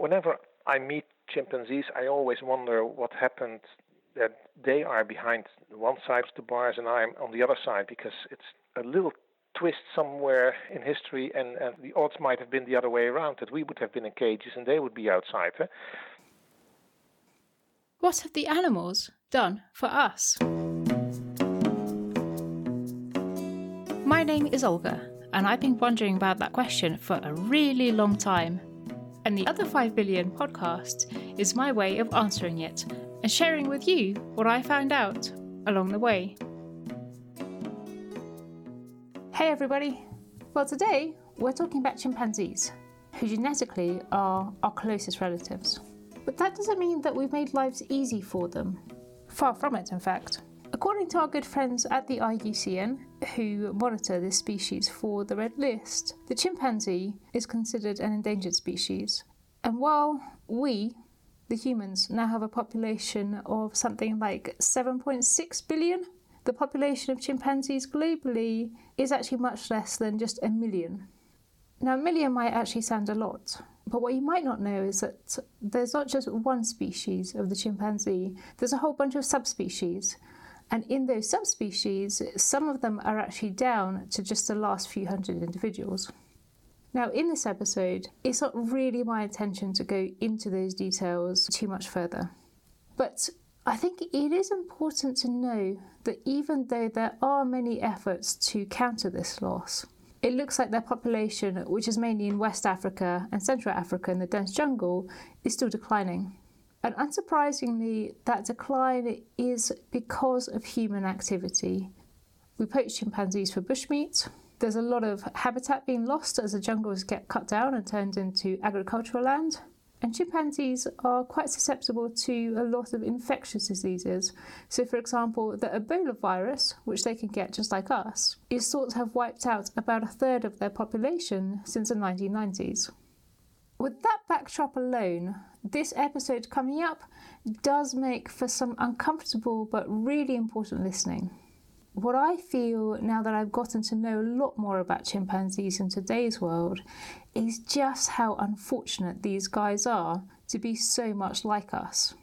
Whenever I meet chimpanzees, I always wonder what happened that they are behind one side of the bars and I'm on the other side because it's a little twist somewhere in history and, and the odds might have been the other way around that we would have been in cages and they would be outside. Eh? What have the animals done for us? My name is Olga, and I've been wondering about that question for a really long time. And the Other 5 Billion podcast is my way of answering it and sharing with you what I found out along the way. Hey everybody! Well, today we're talking about chimpanzees, who genetically are our closest relatives. But that doesn't mean that we've made lives easy for them. Far from it, in fact. According to our good friends at the IUCN, who monitor this species for the Red List, the chimpanzee is considered an endangered species. And while we, the humans, now have a population of something like 7.6 billion, the population of chimpanzees globally is actually much less than just a million. Now, a million might actually sound a lot, but what you might not know is that there's not just one species of the chimpanzee, there's a whole bunch of subspecies. And in those subspecies, some of them are actually down to just the last few hundred individuals. Now, in this episode, it's not really my intention to go into those details too much further. But I think it is important to know that even though there are many efforts to counter this loss, it looks like their population, which is mainly in West Africa and Central Africa in the dense jungle, is still declining. And unsurprisingly, that decline is because of human activity. We poach chimpanzees for bushmeat. There's a lot of habitat being lost as the jungles get cut down and turned into agricultural land. And chimpanzees are quite susceptible to a lot of infectious diseases. So, for example, the Ebola virus, which they can get just like us, is thought to have wiped out about a third of their population since the 1990s. With that backdrop alone, this episode coming up does make for some uncomfortable but really important listening. What I feel now that I've gotten to know a lot more about chimpanzees in today's world is just how unfortunate these guys are to be so much like us.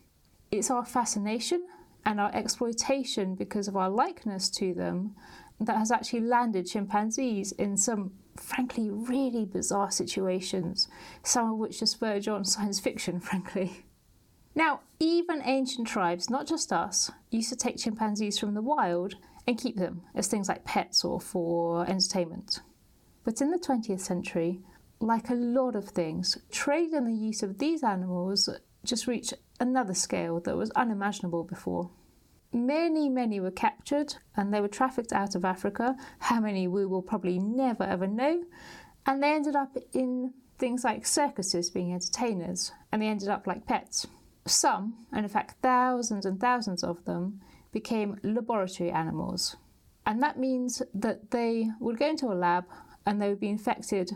It's our fascination and our exploitation because of our likeness to them that has actually landed chimpanzees in some frankly really bizarre situations, some of which just verge on science fiction, frankly. Now, even ancient tribes, not just us, used to take chimpanzees from the wild and keep them as things like pets or for entertainment. But in the 20th century, like a lot of things, trade and the use of these animals just reached another scale that was unimaginable before. Many, many were captured and they were trafficked out of Africa. How many we will probably never ever know. And they ended up in things like circuses being entertainers, and they ended up like pets. Some, and in fact thousands and thousands of them, became laboratory animals. And that means that they would go into a lab and they would be infected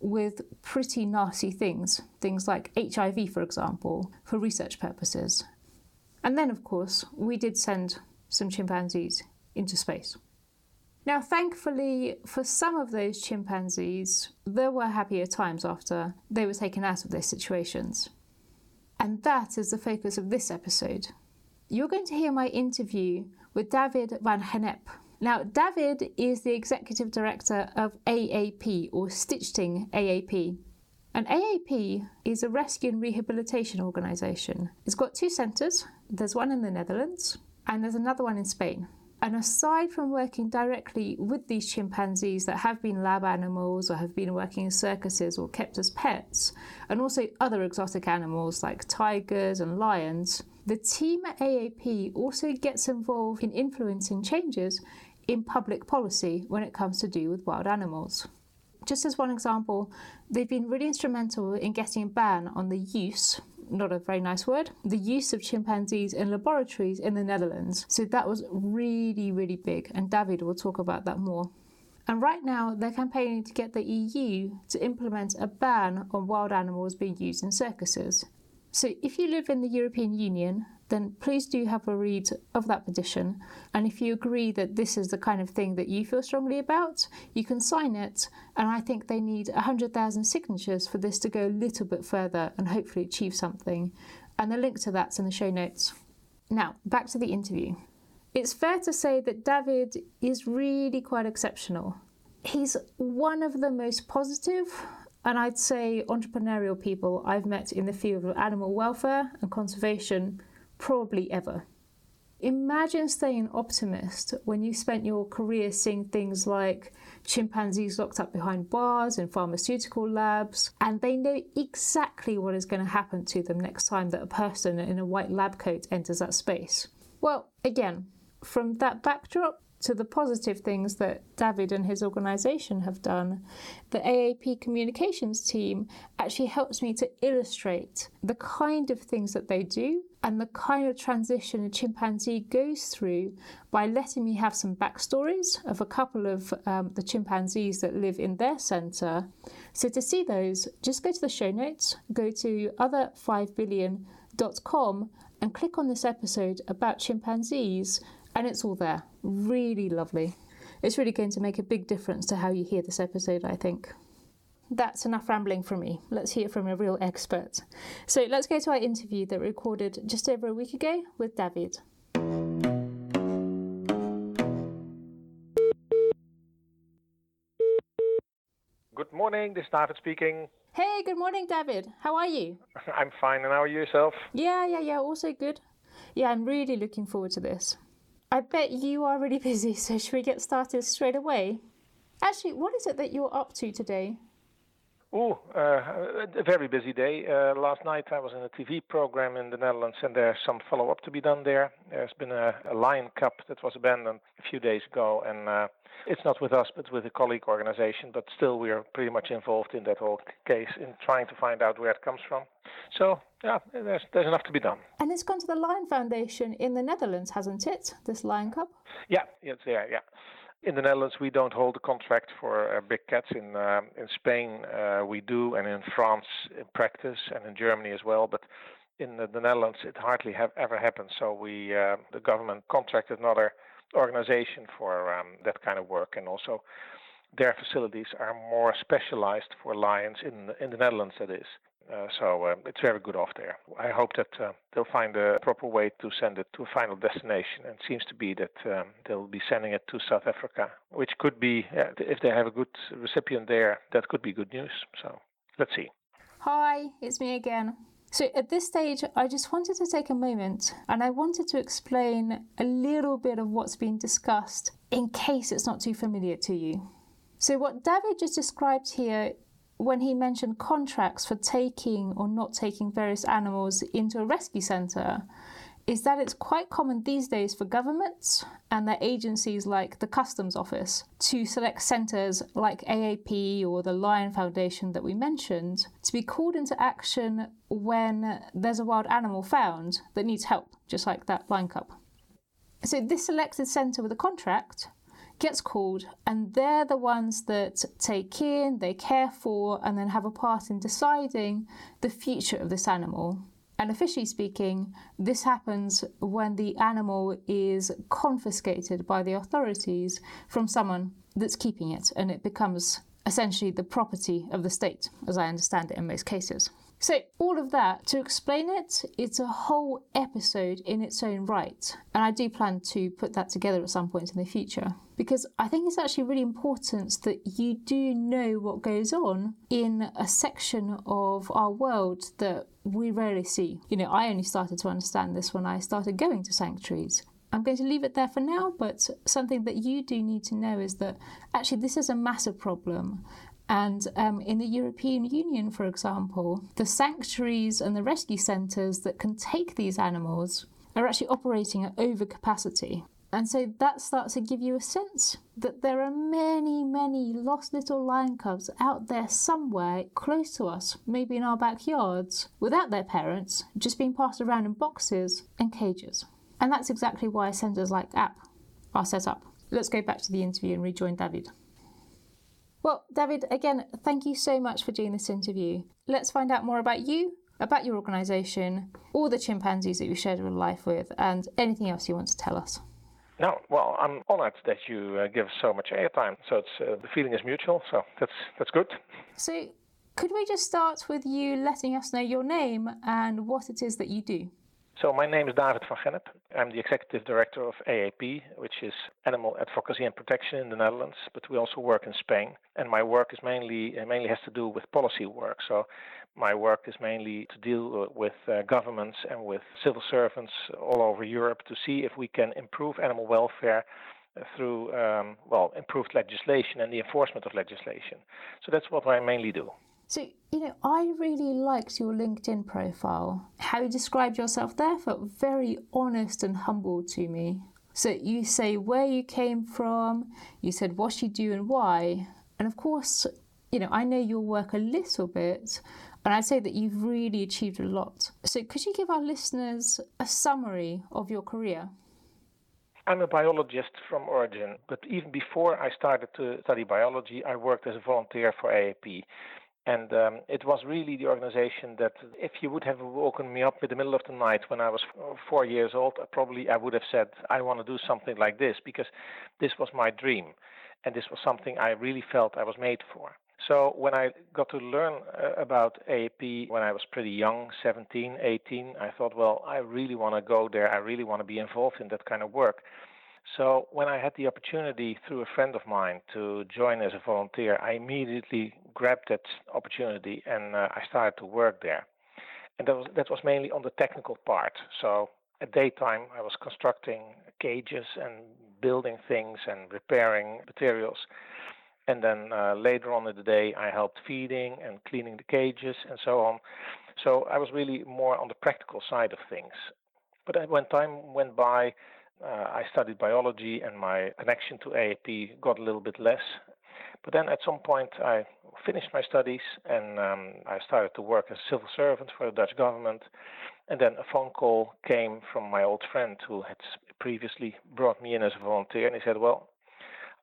with pretty nasty things, things like HIV, for example, for research purposes. And then, of course, we did send some chimpanzees into space. Now, thankfully, for some of those chimpanzees, there were happier times after they were taken out of their situations. And that is the focus of this episode. You're going to hear my interview with David van Gennep. Now, David is the executive director of AAP or Stichting AAP. And AAP is a rescue and rehabilitation organisation. It's got two centres there's one in the Netherlands and there's another one in Spain. And aside from working directly with these chimpanzees that have been lab animals or have been working in circuses or kept as pets, and also other exotic animals like tigers and lions, the team at AAP also gets involved in influencing changes in public policy when it comes to do with wild animals. Just as one example, they've been really instrumental in getting a ban on the use not a very nice word, the use of chimpanzees in laboratories in the Netherlands. So that was really, really big, and David will talk about that more. And right now, they're campaigning to get the EU to implement a ban on wild animals being used in circuses. So if you live in the European Union, then please do have a read of that petition. And if you agree that this is the kind of thing that you feel strongly about, you can sign it. And I think they need 100,000 signatures for this to go a little bit further and hopefully achieve something. And the link to that's in the show notes. Now, back to the interview. It's fair to say that David is really quite exceptional. He's one of the most positive and I'd say entrepreneurial people I've met in the field of animal welfare and conservation probably ever. Imagine staying optimist when you spent your career seeing things like chimpanzees locked up behind bars in pharmaceutical labs, and they know exactly what is going to happen to them next time that a person in a white lab coat enters that space. Well, again, from that backdrop, to the positive things that David and his organization have done, the AAP communications team actually helps me to illustrate the kind of things that they do and the kind of transition a chimpanzee goes through by letting me have some backstories of a couple of um, the chimpanzees that live in their center. So to see those, just go to the show notes, go to other5billion.com and click on this episode about chimpanzees and it's all there. Really lovely. It's really going to make a big difference to how you hear this episode, I think. That's enough rambling from me. Let's hear from a real expert. So let's go to our interview that we recorded just over a week ago with David. Good morning, this is David speaking. Hey, good morning, David. How are you? I'm fine, and how are you yourself? Yeah, yeah, yeah, also good. Yeah, I'm really looking forward to this. I bet you are really busy, so should we get started straight away? Actually, what is it that you're up to today? Oh, uh, a very busy day. Uh, last night I was in a TV program in the Netherlands, and there's some follow up to be done there. There's been a, a Lion Cup that was abandoned a few days ago, and uh, it's not with us, but with a colleague organization. But still, we are pretty much involved in that whole case in trying to find out where it comes from. So, yeah, there's, there's enough to be done. And it's gone to the Lion Foundation in the Netherlands, hasn't it? This Lion Cup? Yeah, it's there, yeah. In the Netherlands, we don't hold a contract for uh, big cats. In uh, in Spain, uh, we do, and in France, in practice, and in Germany as well. But in the, the Netherlands, it hardly have ever happened. So we, uh, the government, contracted another organization for um, that kind of work, and also their facilities are more specialized for lions in in the Netherlands. That is, uh, so uh, it's very good off there. I hope that uh, they'll find a proper way to send it to a final destination, and it seems to be that um, they'll be sending it to South Africa, which could be, if they have a good recipient there, that could be good news. So let's see. Hi, it's me again. So at this stage, I just wanted to take a moment and I wanted to explain a little bit of what's been discussed in case it's not too familiar to you. So, what David just described here when he mentioned contracts for taking or not taking various animals into a rescue centre is that it's quite common these days for governments and their agencies like the Customs Office to select centres like AAP or the Lion Foundation that we mentioned to be called into action when there's a wild animal found that needs help, just like that Lion cub. So, this selected centre with a contract gets called, and they're the ones that take in, they care for, and then have a part in deciding the future of this animal. And officially speaking, this happens when the animal is confiscated by the authorities from someone that's keeping it, and it becomes essentially the property of the state, as I understand it in most cases. So, all of that, to explain it, it's a whole episode in its own right. And I do plan to put that together at some point in the future. Because I think it's actually really important that you do know what goes on in a section of our world that we rarely see. You know, I only started to understand this when I started going to sanctuaries. I'm going to leave it there for now, but something that you do need to know is that actually this is a massive problem and um, in the European Union, for example, the sanctuaries and the rescue centres that can take these animals are actually operating at overcapacity. And so that starts to give you a sense that there are many, many lost little lion cubs out there somewhere close to us, maybe in our backyards, without their parents, just being passed around in boxes and cages. And that's exactly why centres like AAP are set up. Let's go back to the interview and rejoin David. Well, David, again, thank you so much for doing this interview. Let's find out more about you, about your organisation, all the chimpanzees that you shared your life with, and anything else you want to tell us. No, well, I'm honoured that you uh, give so much airtime. So it's uh, the feeling is mutual. So that's that's good. So, could we just start with you letting us know your name and what it is that you do? So my name is David van Gennep. I'm the executive director of AAP, which is Animal Advocacy and Protection in the Netherlands, but we also work in Spain. And my work is mainly mainly has to do with policy work. So my work is mainly to deal with uh, governments and with civil servants all over Europe to see if we can improve animal welfare through um, well improved legislation and the enforcement of legislation. So that's what I mainly do. So, you know, I really liked your LinkedIn profile. How you described yourself there felt very honest and humble to me. So, you say where you came from, you said what you do and why. And of course, you know, I know your work a little bit, and I'd say that you've really achieved a lot. So, could you give our listeners a summary of your career? I'm a biologist from origin, but even before I started to study biology, I worked as a volunteer for AAP. And um, it was really the organization that, if you would have woken me up in the middle of the night when I was four years old, probably I would have said, I want to do something like this because this was my dream. And this was something I really felt I was made for. So when I got to learn uh, about AAP when I was pretty young, 17, 18, I thought, well, I really want to go there. I really want to be involved in that kind of work. So when I had the opportunity through a friend of mine to join as a volunteer, I immediately grabbed that opportunity and uh, I started to work there. And that was that was mainly on the technical part. So at daytime I was constructing cages and building things and repairing materials. And then uh, later on in the day I helped feeding and cleaning the cages and so on. So I was really more on the practical side of things. But when time went by, uh, I studied biology and my connection to AAP got a little bit less. But then at some point I finished my studies and um, I started to work as a civil servant for the Dutch government. And then a phone call came from my old friend who had previously brought me in as a volunteer. And he said, Well,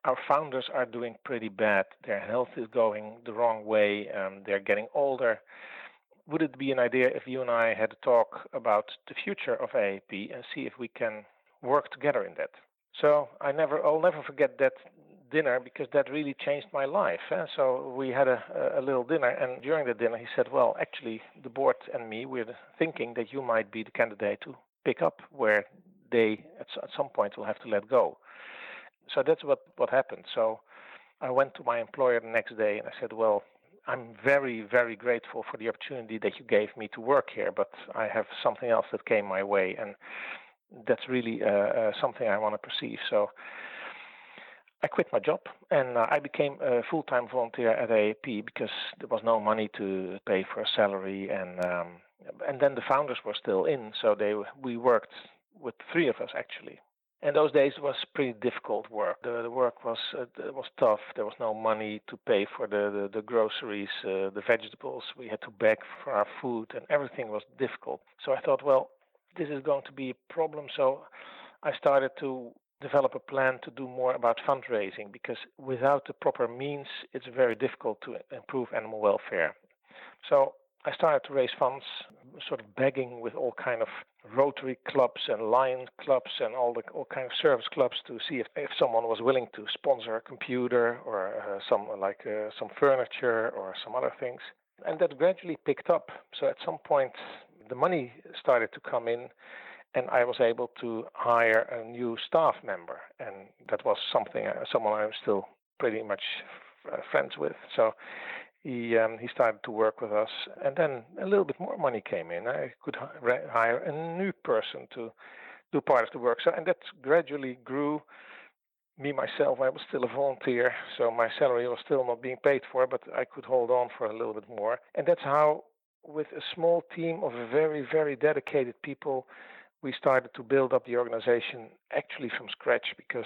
our founders are doing pretty bad. Their health is going the wrong way. Um, they're getting older. Would it be an idea if you and I had a talk about the future of AAP and see if we can work together in that? So I never, I'll never forget that dinner because that really changed my life. Eh? So we had a, a little dinner, and during the dinner, he said, "Well, actually, the board and me we're thinking that you might be the candidate to pick up where they at, at some point will have to let go." So that's what what happened. So I went to my employer the next day and I said, "Well." I'm very, very grateful for the opportunity that you gave me to work here, but I have something else that came my way, and that's really uh, uh, something I want to perceive. So I quit my job and uh, I became a full-time volunteer at AAP because there was no money to pay for a salary, and um, and then the founders were still in, so they we worked with three of us actually. And those days was pretty difficult work. The, the work was uh, was tough. There was no money to pay for the the, the groceries, uh, the vegetables. We had to beg for our food, and everything was difficult. So I thought, well, this is going to be a problem. So I started to develop a plan to do more about fundraising because without the proper means, it's very difficult to improve animal welfare. So I started to raise funds, sort of begging with all kind of Rotary clubs and Lion clubs and all the all kind of service clubs to see if, if someone was willing to sponsor a computer or uh, some like uh, some furniture or some other things. And that gradually picked up. So at some point, the money started to come in and I was able to hire a new staff member, and that was something uh, someone I'm still pretty much uh, friends with. So he um, he started to work with us, and then a little bit more money came in. I could hire a new person to do part of the work. So and that gradually grew. Me myself, I was still a volunteer, so my salary was still not being paid for, but I could hold on for a little bit more. And that's how, with a small team of very, very dedicated people, we started to build up the organization actually from scratch because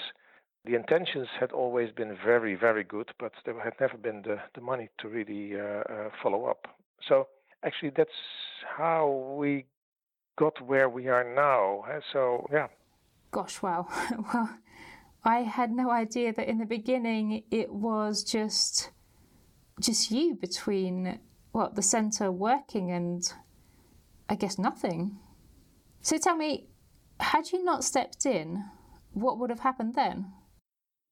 the intentions had always been very, very good, but there had never been the, the money to really uh, uh, follow up. So actually, that's how we got where we are now. So yeah. Gosh, wow. well, I had no idea that in the beginning it was just just you between what the center working and I guess, nothing. So tell me, had you not stepped in, what would have happened then?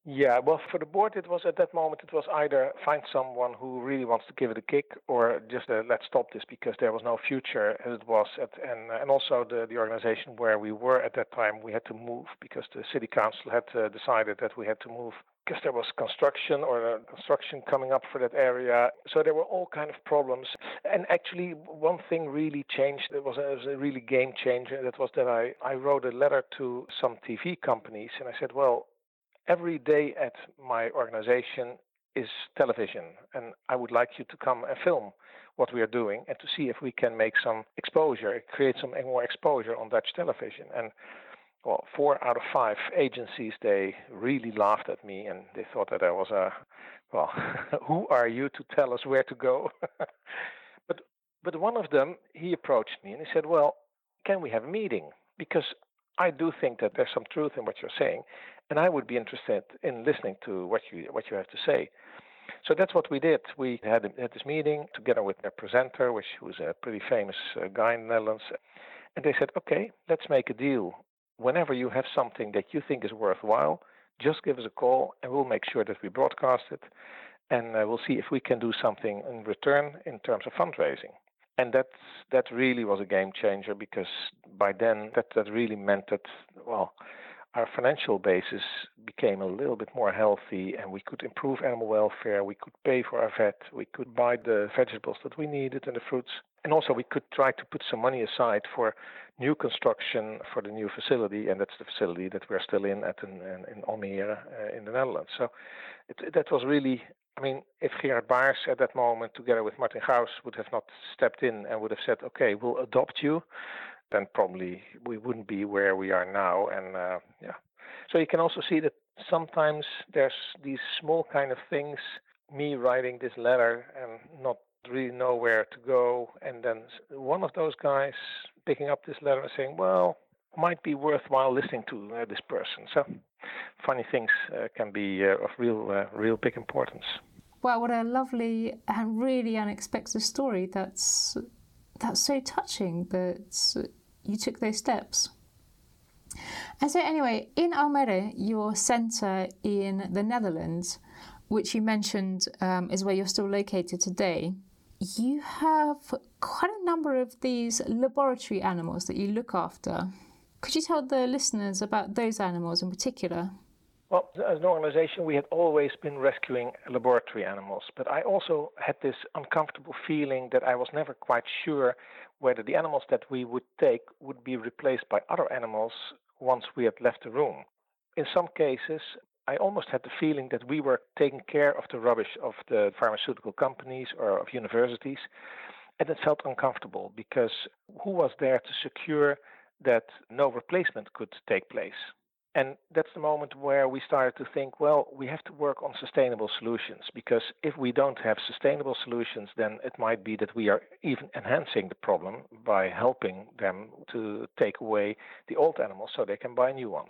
Yeah, well, for the board, it was at that moment, it was either find someone who really wants to give it a kick or just uh, let's stop this because there was no future as it was. At, and, and also, the, the organization where we were at that time, we had to move because the city council had uh, decided that we had to move because there was construction or uh, construction coming up for that area. So there were all kind of problems. And actually, one thing really changed. It was a, it was a really game changer. That was that I, I wrote a letter to some TV companies and I said, well, every day at my organization is television, and I would like you to come and film what we are doing and to see if we can make some exposure, create some more exposure on Dutch television. And well, four out of five agencies they really laughed at me and they thought that I was a well, who are you to tell us where to go? but but one of them he approached me and he said, well, can we have a meeting? Because I do think that there's some truth in what you're saying, and I would be interested in listening to what you what you have to say. So that's what we did. We had, had this meeting together with their presenter, which was a pretty famous uh, guy in the Netherlands, and they said, "Okay, let's make a deal. Whenever you have something that you think is worthwhile, just give us a call, and we'll make sure that we broadcast it, and uh, we'll see if we can do something in return in terms of fundraising." and that that really was a game changer because by then that that really meant that well our financial basis became a little bit more healthy and we could improve animal welfare we could pay for our vet we could buy the vegetables that we needed and the fruits and also we could try to put some money aside for new construction for the new facility and that's the facility that we're still in at in, in Almere uh, in the Netherlands so it, that was really I mean, if Gerard Baars at that moment, together with Martin Gaus, would have not stepped in and would have said, "Okay, we'll adopt you," then probably we wouldn't be where we are now. And uh, yeah, so you can also see that sometimes there's these small kind of things. Me writing this letter and not really know where to go, and then one of those guys picking up this letter and saying, "Well, might be worthwhile listening to uh, this person." So funny things uh, can be uh, of real, uh, real big importance. Wow, what a lovely and really unexpected story. That's that's so touching that you took those steps. And so, anyway, in Almere, your centre in the Netherlands, which you mentioned um, is where you're still located today, you have quite a number of these laboratory animals that you look after. Could you tell the listeners about those animals in particular? Well, as an organization, we had always been rescuing laboratory animals, but I also had this uncomfortable feeling that I was never quite sure whether the animals that we would take would be replaced by other animals once we had left the room. In some cases, I almost had the feeling that we were taking care of the rubbish of the pharmaceutical companies or of universities, and it felt uncomfortable because who was there to secure that no replacement could take place. And that's the moment where we started to think, well, we have to work on sustainable solutions because if we don't have sustainable solutions, then it might be that we are even enhancing the problem by helping them to take away the old animals so they can buy new ones.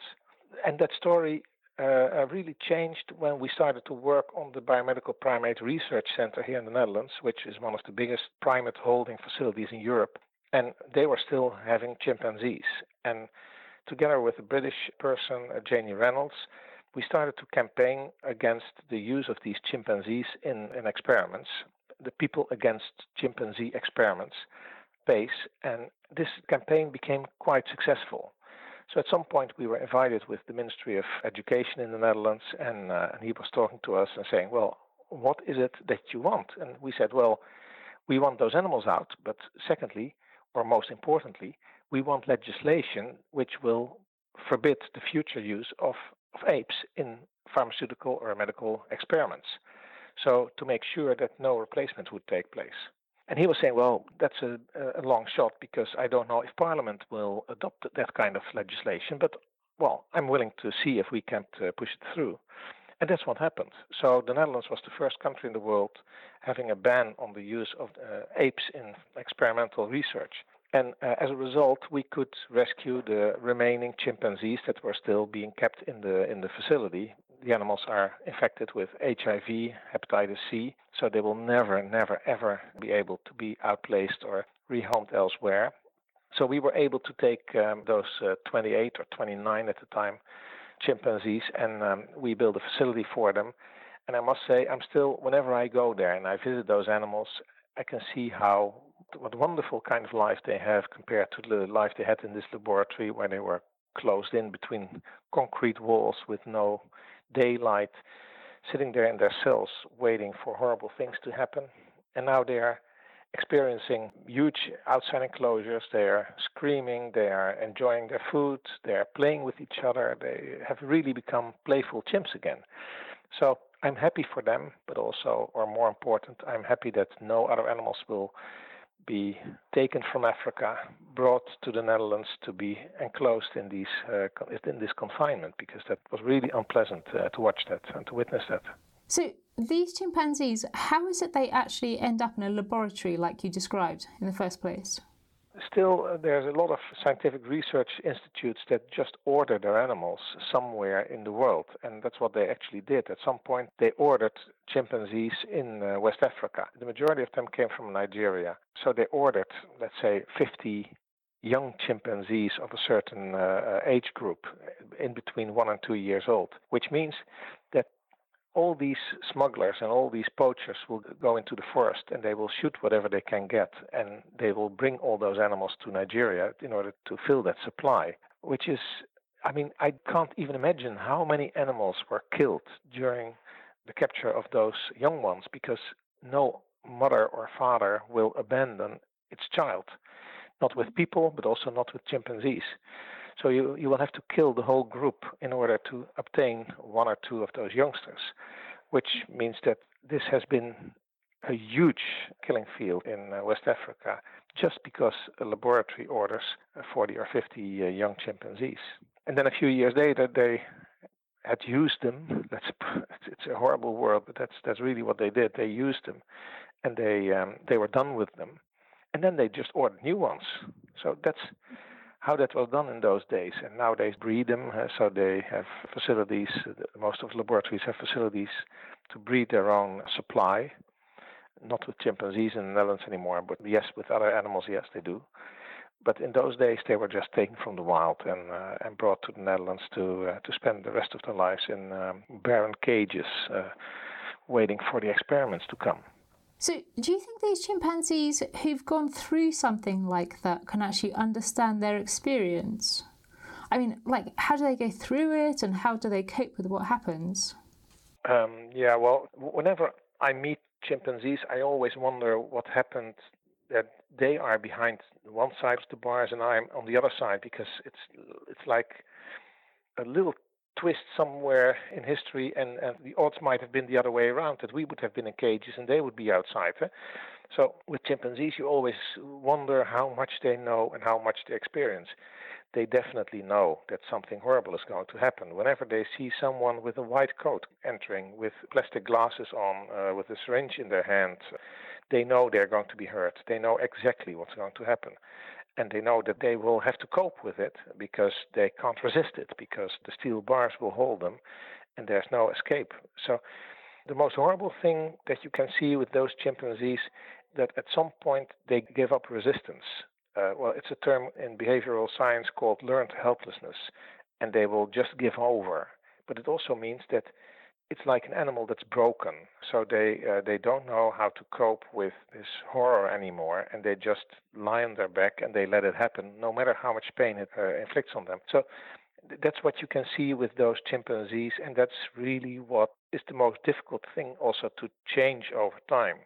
And that story uh, uh really changed when we started to work on the Biomedical Primate Research Center here in the Netherlands, which is one of the biggest primate holding facilities in Europe and they were still having chimpanzees. And together with a British person, uh, Janie Reynolds, we started to campaign against the use of these chimpanzees in, in experiments, the People Against Chimpanzee Experiments PACE, and this campaign became quite successful. So at some point we were invited with the Ministry of Education in the Netherlands, and, uh, and he was talking to us and saying, "Well, what is it that you want?" And we said, "Well, we want those animals out, but secondly, or most importantly, we want legislation which will forbid the future use of, of apes in pharmaceutical or medical experiments. So, to make sure that no replacement would take place. And he was saying, well, that's a, a long shot because I don't know if Parliament will adopt that kind of legislation, but well, I'm willing to see if we can't uh, push it through. And that's what happened. So the Netherlands was the first country in the world having a ban on the use of uh, apes in experimental research. And uh, as a result, we could rescue the remaining chimpanzees that were still being kept in the in the facility. The animals are infected with HIV, hepatitis C, so they will never, never, ever be able to be outplaced or rehomed elsewhere. So we were able to take um, those uh, 28 or 29 at the time chimpanzees and um, we built a facility for them. And I must say, I'm still, whenever I go there and I visit those animals, I can see how what wonderful kind of life they have compared to the life they had in this laboratory where they were closed in between concrete walls with no daylight, sitting there in their cells waiting for horrible things to happen. And now they are experiencing huge outside enclosures. They are screaming, they are enjoying their food, they are playing with each other. They have really become playful chimps again. So I'm happy for them, but also, or more important, I'm happy that no other animals will be taken from Africa, brought to the Netherlands to be enclosed in these uh, in this confinement, because that was really unpleasant uh, to watch that and to witness that. So these chimpanzees, how is it they actually end up in a laboratory like you described in the first place? Still, uh, there's a lot of scientific research institutes that just order their animals somewhere in the world, and that's what they actually did. At some point, they ordered chimpanzees in uh, West Africa. The majority of them came from Nigeria. So they ordered, let's say, 50 young chimpanzees of a certain uh, uh age group, in between one and two years old, which means all these smugglers and all these poachers will go into the forest and they will shoot whatever they can get and they will bring all those animals to Nigeria in order to fill that supply, which is, I mean, I can't even imagine how many animals were killed during the capture of those young ones because no mother or father will abandon its child, not with people, but also not with chimpanzees. So you, you will have to kill the whole group in order to obtain one or two of those youngsters, which means that this has been a huge killing field in uh, West Africa just because a laboratory orders 40 or 50 uh, young chimpanzees. And then a few years later, they had used them. That's it's a horrible word, but that's that's really what they did. They used them, and they um, they were done with them, and then they just ordered new ones. So that's how that was done in those days. And now they breed them, uh, so they have facilities. Most of the laboratories have facilities to breed their own supply. Not with chimpanzees in the Netherlands anymore, but yes, with other animals, yes, they do. But in those days, they were just taken from the wild and uh, and brought to the Netherlands to uh, to spend the rest of their lives in um, barren cages, uh, waiting for the experiments to come. So, do you think these chimpanzees who've gone through something like that can actually understand their experience? I mean, like, how do they go through it and how do they cope with what happens? Um, yeah, well, whenever I meet chimpanzees, I always wonder what happened that they are behind one side of the bars and I'm on the other side because it's it's like a little twist somewhere in history, and, and the odds might have been the other way around that we would have been in cages and they would be outside. Huh? So with chimpanzees, you always wonder how much they know and how much they experience. They definitely know that something horrible is going to happen. Whenever they see someone with a white coat entering with plastic glasses on, uh, with a syringe in their hand, they know they're going to be hurt. They know exactly what's going to happen and they know that they will have to cope with it because they can't resist it because the steel bars will hold them and there's no escape. So the most horrible thing that you can see with those chimpanzees that at some point they give up resistance. Uh, well, it's a term in behavioral science called learned helplessness, and they will just give over. But it also means that it's like an animal that's broken. So they uh, they don't know how to cope with this horror anymore, and they just lie on their back and they let it happen, no matter how much pain it uh, inflicts on them. So that's what you can see with those chimpanzees, and that's really what is the most difficult thing also to change over time.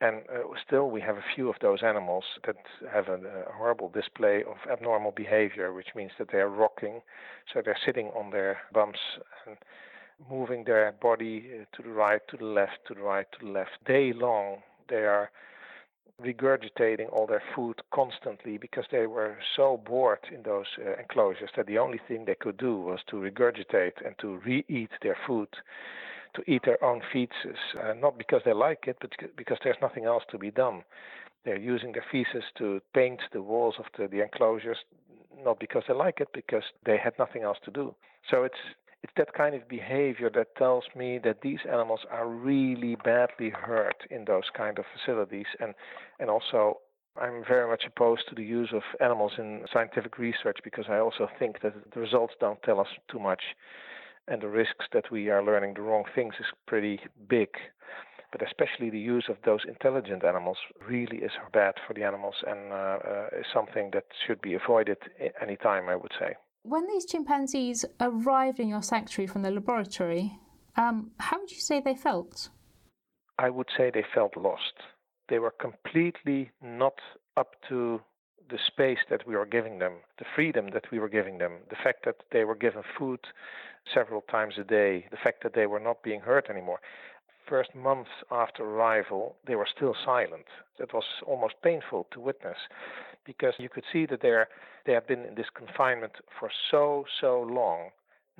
And uh, still, we have a few of those animals that have a, a, horrible display of abnormal behavior, which means that they are rocking, so they're sitting on their bums and moving their body uh, to the right, to the left, to the right, to the left. Day long, they are regurgitating all their food constantly because they were so bored in those uh, enclosures that the only thing they could do was to regurgitate and to re-eat their food, to eat their own feces, uh, not because they like it, but because there's nothing else to be done. They're using their feces to paint the walls of the, the enclosures, not because they like it, because they had nothing else to do. So it's it's that kind of behavior that tells me that these animals are really badly hurt in those kind of facilities and and also I'm very much opposed to the use of animals in scientific research because I also think that the results don't tell us too much and the risks that we are learning the wrong things is pretty big. But especially the use of those intelligent animals really is bad for the animals and uh, uh, is something that should be avoided any time, I would say. When these chimpanzees arrived in your sanctuary from the laboratory, um, how would you say they felt? I would say they felt lost. They were completely not up to the space that we were giving them, the freedom that we were giving them, the fact that they were given food several times a day, the fact that they were not being hurt anymore. First months after arrival, they were still silent. It was almost painful to witness because you could see that they they had been in this confinement for so so long,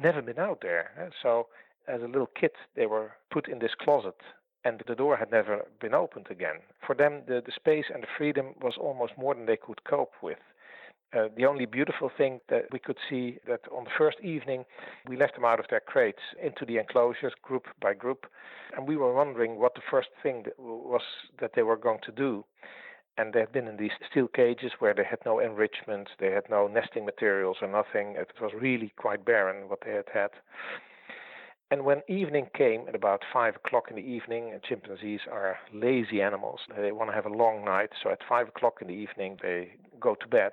never been out there. So as a little kid, they were put in this closet and the door had never been opened again. For them, the, the space and the freedom was almost more than they could cope with. Uh, the only beautiful thing that we could see that on the first evening we left them out of their crates into the enclosures group by group and we were wondering what the first thing was that they were going to do and they had been in these steel cages where they had no enrichment they had no nesting materials or nothing it was really quite barren what they had had and when evening came at about five o'clock in the evening, and chimpanzees are lazy animals. They want to have a long night, so at five o'clock in the evening they go to bed.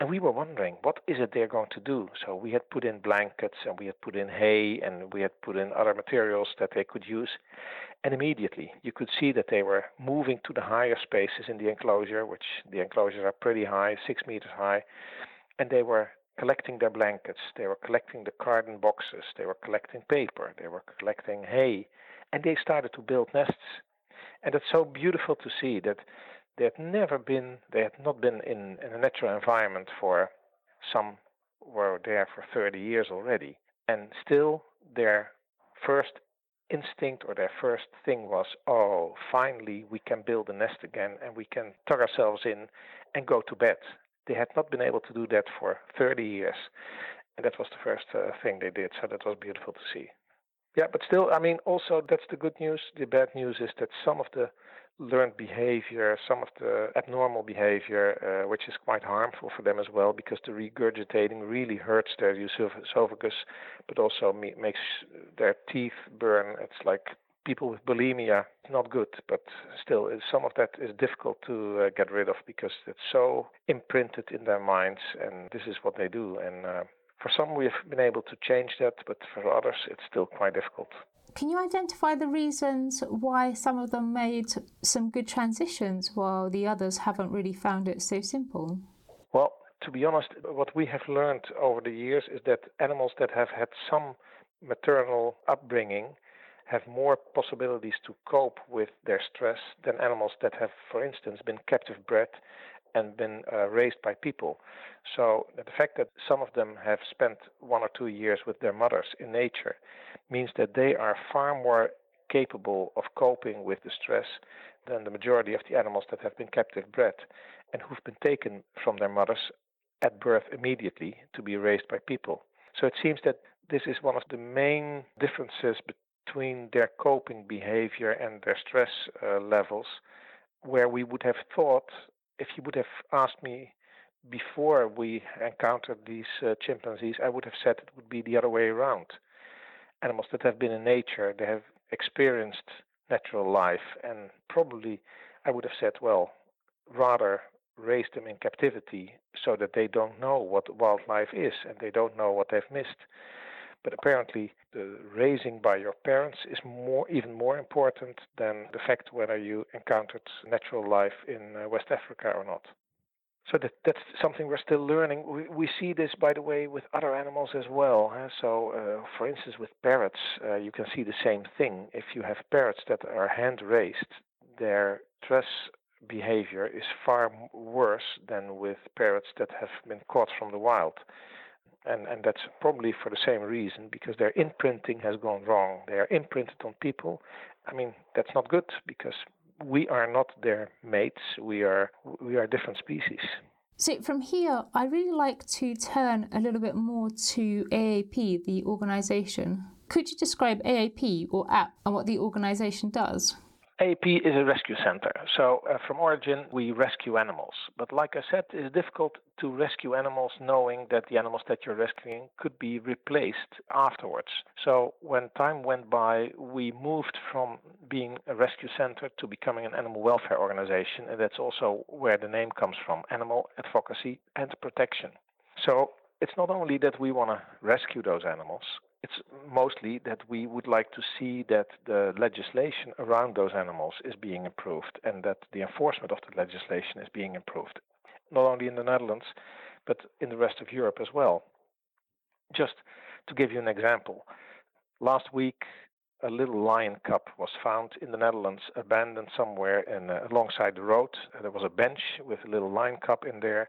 And we were wondering, what is it they're going to do? So we had put in blankets and we had put in hay and we had put in other materials that they could use. And immediately you could see that they were moving to the higher spaces in the enclosure, which the enclosures are pretty high, six meters high. And they were collecting their blankets, they were collecting the carton boxes, they were collecting paper, they were collecting hay, and they started to build nests. And it's so beautiful to see that they had never been, they had not been in, in a natural environment for some were there for 30 years already. And still, their first instinct or their first thing was, oh, finally we can build a nest again and we can tuck ourselves in and go to bed. They had not been able to do that for 30 years. And that was the first uh, thing they did. So that was beautiful to see. Yeah, but still, I mean, also that's the good news. The bad news is that some of the learned behavior, some of the abnormal behavior, uh, which is quite harmful for them as well, because the regurgitating really hurts their esophagus, but also makes their teeth burn. It's like people with bulimia not good, but still, some of that is difficult to uh, get rid of because it's so imprinted in their minds, and this is what they do. And uh, for some, we've been able to change that, but for others, it's still quite difficult. Can you identify the reasons why some of them made some good transitions while the others haven't really found it so simple? Well, to be honest, what we have learned over the years is that animals that have had some maternal upbringing have more possibilities to cope with their stress than animals that have, for instance, been captive bred and been uh, raised by people. So the fact that some of them have spent one or two years with their mothers in nature means that they are far more capable of coping with the stress than the majority of the animals that have been captive bred and who've been taken from their mothers at birth immediately to be raised by people. So it seems that this is one of the main differences between their coping behavior and their stress uh, levels, where we would have thought, if you would have asked me before we encountered these uh, chimpanzees, I would have said it would be the other way around. Animals that have been in nature, they have experienced natural life, and probably I would have said, well, rather raise them in captivity so that they don't know what wildlife is and they don't know what they've missed. But apparently, the raising by your parents is more, even more important than the fact whether you encountered natural life in uh, West Africa or not. So that, that's something we're still learning. We, we see this, by the way, with other animals as well. Huh? So, uh, for instance, with parrots, uh, you can see the same thing. If you have parrots that are hand raised, their stress behavior is far worse than with parrots that have been caught from the wild and and that's probably for the same reason because their imprinting has gone wrong. They are imprinted on people. I mean that's not good because we are not their mates. We are we are different species. So from here, I really like to turn a little bit more to AAP, the organisation. Could you describe AAP or APP and what the organisation does? AAP is a rescue center. So, uh, from origin, we rescue animals. But, like I said, it's difficult to rescue animals knowing that the animals that you're rescuing could be replaced afterwards. So, when time went by, we moved from being a rescue center to becoming an animal welfare organization. And that's also where the name comes from animal advocacy and protection. So, it's not only that we want to rescue those animals, it's mostly that we would like to see that the legislation around those animals is being improved and that the enforcement of the legislation is being improved, not only in the Netherlands, but in the rest of Europe as well. Just to give you an example, last week a little lion cub was found in the Netherlands, abandoned somewhere in, uh, alongside the road. There was a bench with a little lion cub in there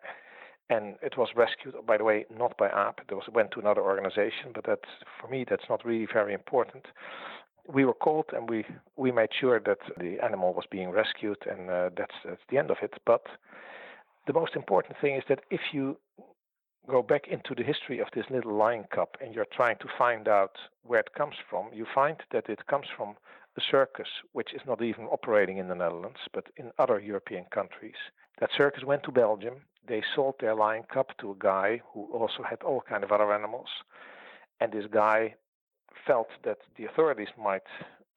and it was rescued by the way not by AAP it was went to another organization but that for me that's not really very important. We were called and we we made sure that the animal was being rescued and uh, that's that's the end of it. But the most important thing is that if you go back into the history of this little lion cub and you're trying to find out where it comes from you find that it comes from a circus which is not even operating in the Netherlands but in other European countries that circus went to Belgium they sold their lion cub to a guy who also had all kind of other animals, and this guy felt that the authorities might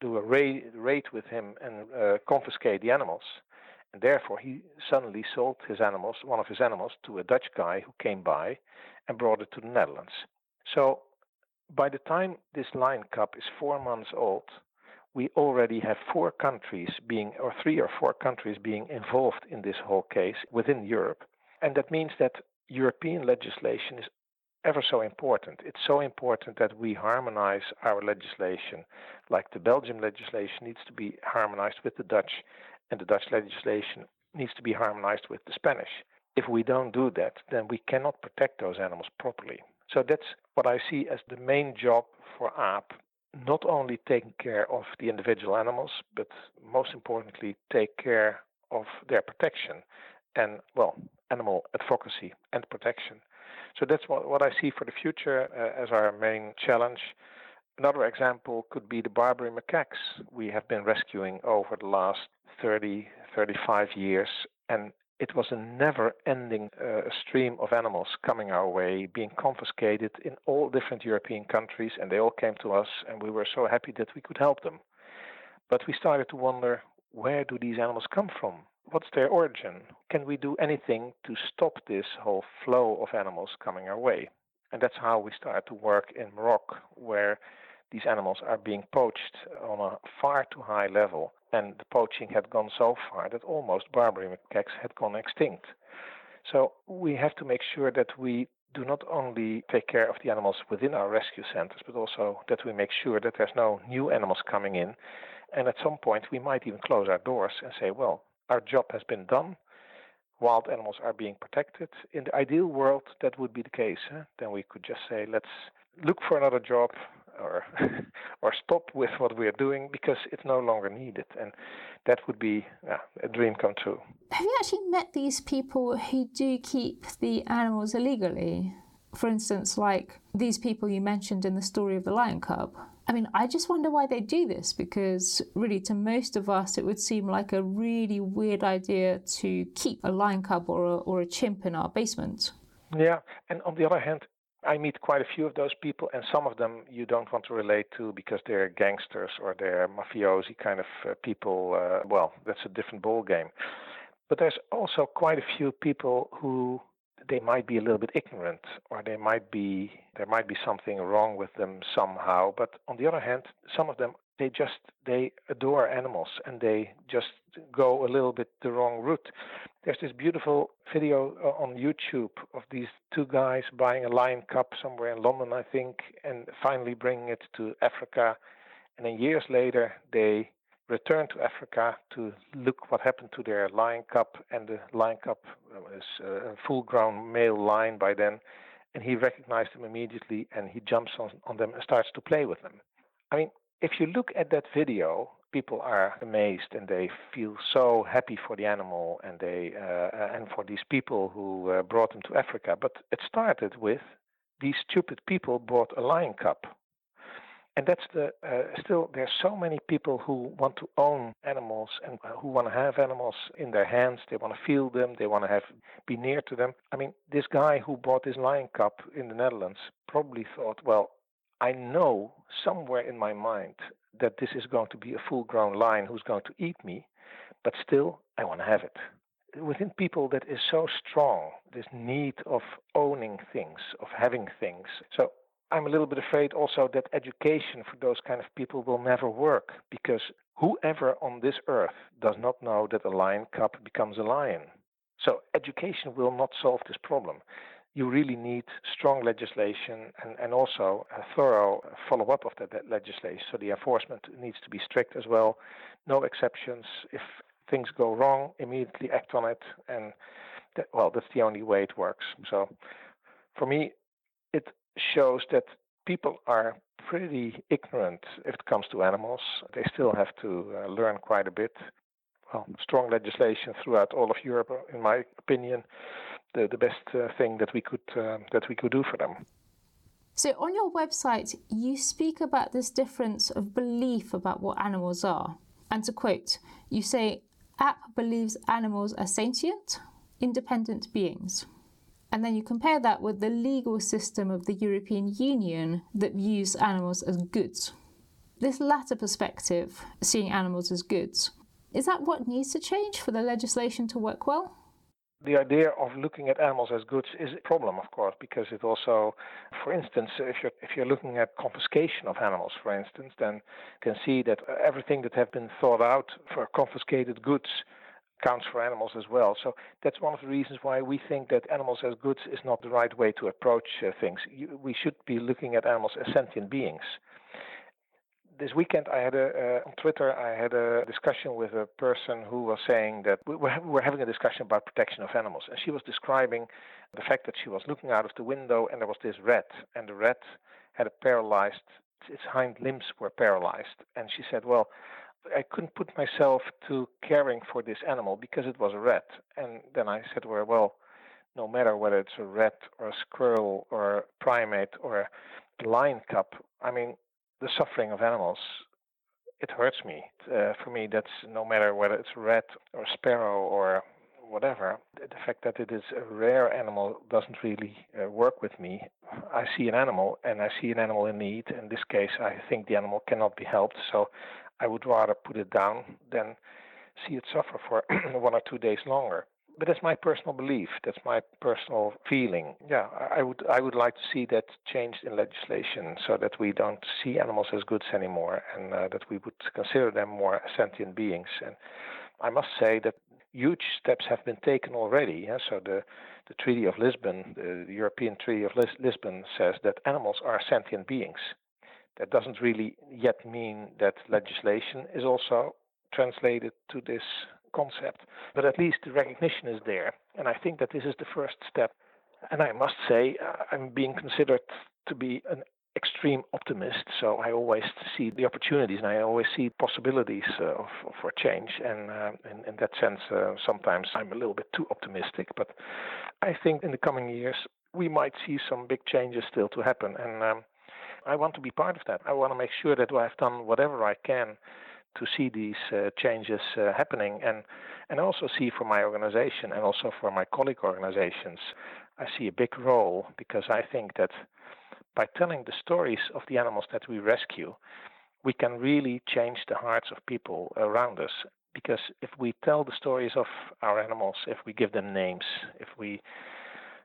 do a raid, raid with him and uh, confiscate the animals. And therefore, he suddenly sold his animals, one of his animals, to a Dutch guy who came by and brought it to the Netherlands. So, by the time this lion cub is four months old, we already have four countries being, or three or four countries being involved in this whole case within Europe. And that means that European legislation is ever so important. It's so important that we harmonize our legislation, like the Belgian legislation needs to be harmonized with the Dutch, and the Dutch legislation needs to be harmonized with the Spanish. If we don't do that, then we cannot protect those animals properly. So that's what I see as the main job for AAP not only taking care of the individual animals, but most importantly, take care of their protection and, well, animal advocacy and protection. So that's what, what I see for the future uh, as our main challenge. Another example could be the Barbary macaques we have been rescuing over the last 30, 35 years. And it was a never ending uh, stream of animals coming our way, being confiscated in all different European countries, and they all came to us, and we were so happy that we could help them. But we started to wonder where do these animals come from? what's their origin? Can we do anything to stop this whole flow of animals coming our way? And that's how we started to work in Morocco, where these animals are being poached on a far too high level. And the poaching had gone so far that almost Barbary macaques had gone extinct. So we have to make sure that we do not only take care of the animals within our rescue centers, but also that we make sure that there's no new animals coming in. And at some point, we might even close our doors and say, well, our job has been done. Wild animals are being protected. In the ideal world, that would be the case. Huh? Then we could just say, let's look for another job or or stop with what we are doing because it's no longer needed. And that would be yeah, a dream come true. Have you actually met these people who do keep the animals illegally? For instance like these people you mentioned in the story of the lion cub. I mean, I just wonder why they do this because, really, to most of us, it would seem like a really weird idea to keep a lion cub or a, or a chimp in our basement. Yeah, and on the other hand, I meet quite a few of those people, and some of them you don't want to relate to because they're gangsters or they're mafiosi kind of uh, people. Uh, well, that's a different ball game. But there's also quite a few people who they might be a little bit ignorant or they might be there might be something wrong with them somehow but on the other hand some of them they just they adore animals and they just go a little bit the wrong route. There's this beautiful video uh, on youtube of these two guys buying a lion cub somewhere in london i think and finally bringing it to africa. And then years later they return to Africa to look what happened to their lion cub, and the lion cub was a full-grown male lion by then, and he recognized them immediately, and he jumps on, on them and starts to play with them. I mean, if you look at that video, people are amazed and they feel so happy for the animal and they uh, and for these people who uh, brought them to Africa. But it started with these stupid people bought a lion cub And that's the uh, still there's so many people who want to own animals and uh, who want to have animals in their hands. They want to feel them. They want to have be near to them. I mean, this guy who bought this lion cub in the Netherlands probably thought, well, I know somewhere in my mind that this is going to be a full-grown lion who's going to eat me, but still I want to have it within people that is so strong, this need of owning things, of having things. So I'm a little bit afraid also that education for those kind of people will never work because whoever on this earth does not know that a lion cub becomes a lion. So education will not solve this problem. You really need strong legislation and, and also a thorough follow up of that legislation. So the enforcement needs to be strict as well. No exceptions. If things go wrong, immediately act on it, and that, well, that's the only way it works. So, for me, it shows that people are pretty ignorant if it comes to animals. They still have to uh, learn quite a bit. Well, strong legislation throughout all of Europe, in my opinion, the the best uh, thing that we could uh, that we could do for them. So, on your website, you speak about this difference of belief about what animals are. And to quote, you say, AAP believes animals are sentient, independent beings. And then you compare that with the legal system of the European Union that views animals as goods. This latter perspective, seeing animals as goods, is that what needs to change for the legislation to work well? The idea of looking at animals as goods is a problem, of course, because it also, for instance, if you're if you're looking at confiscation of animals, for instance, then you can see that everything that have been thought out for confiscated goods counts for animals as well. So that's one of the reasons why we think that animals as goods is not the right way to approach uh, things. You, we should be looking at animals as sentient beings this weekend I had a uh, on Twitter I had a discussion with a person who was saying that we were, we were having a discussion about protection of animals, and she was describing the fact that she was looking out of the window and there was this rat, and the rat had a paralyzed its hind limbs were paralyzed, and she said, well. I couldn't put myself to caring for this animal because it was a rat. And then I said her, well, no matter whether it's a rat or a squirrel or a primate or a lion cub, I mean, the suffering of animals, it hurts me. Uh, for me, that's no matter whether it's rat or sparrow or whatever. The fact that it is a rare animal doesn't really uh, work with me. I see an animal and I see an animal in need. In this case, I think the animal cannot be helped, so I would rather put it down than see it suffer for one or two days longer but that's my personal belief. That's my personal feeling. Yeah, I would I would like to see that changed in legislation so that we don't see animals as goods anymore, and uh, that we would consider them more sentient beings. And I must say that huge steps have been taken already. Yeah? So the the Treaty of Lisbon, the European Treaty of Lis- Lisbon, says that animals are sentient beings. That doesn't really yet mean that legislation is also translated to this concept. But at least the recognition is there. And I think that this is the first step. And I must say, uh, I'm being considered to be an extreme optimist. So I always see the opportunities and I always see possibilities uh, for change. And uh, in, in, that sense, uh, sometimes I'm a little bit too optimistic. But I think in the coming years, we might see some big changes still to happen. And um, I want to be part of that. I want to make sure that I've done whatever I can to see these uh, changes uh, happening and and also see for my organization and also for my colleague organizations I see a big role because I think that by telling the stories of the animals that we rescue we can really change the hearts of people around us. Because if we tell the stories of our animals if we give them names if we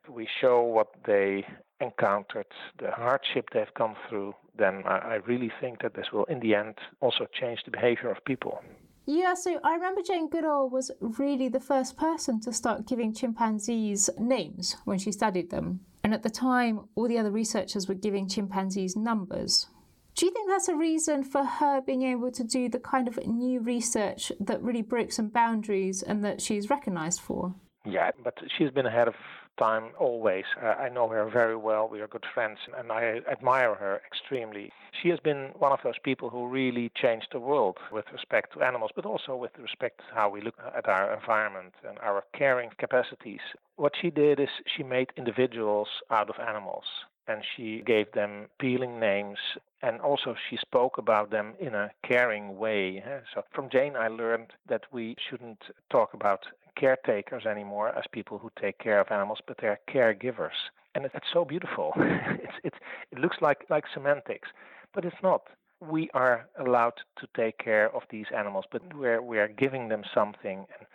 we show what they encountered, the hardship they've gone through, then I, really think that this will, in the end, also change the behavior of people. Yeah, so I remember Jane Goodall was really the first person to start giving chimpanzees names when she studied them. And at the time, all the other researchers were giving chimpanzees numbers. Do you think that's a reason for her being able to do the kind of new research that really broke some boundaries and that she's recognised for? Yeah, but she's been ahead of time always. Uh, I know her very well. We are good friends, and I admire her extremely. She has been one of those people who really changed the world with respect to animals, but also with respect to how we look at our environment and our caring capacities. What she did is she made individuals out of animals. and she gave them appealing names and also she spoke about them in a caring way. So from Jane, I learned that we shouldn't talk about caretakers anymore as people who take care of animals, but they're caregivers, and it's so beautiful. it's, it's, it looks like like semantics, but it's not. We are allowed to take care of these animals, but we're we're giving them something, and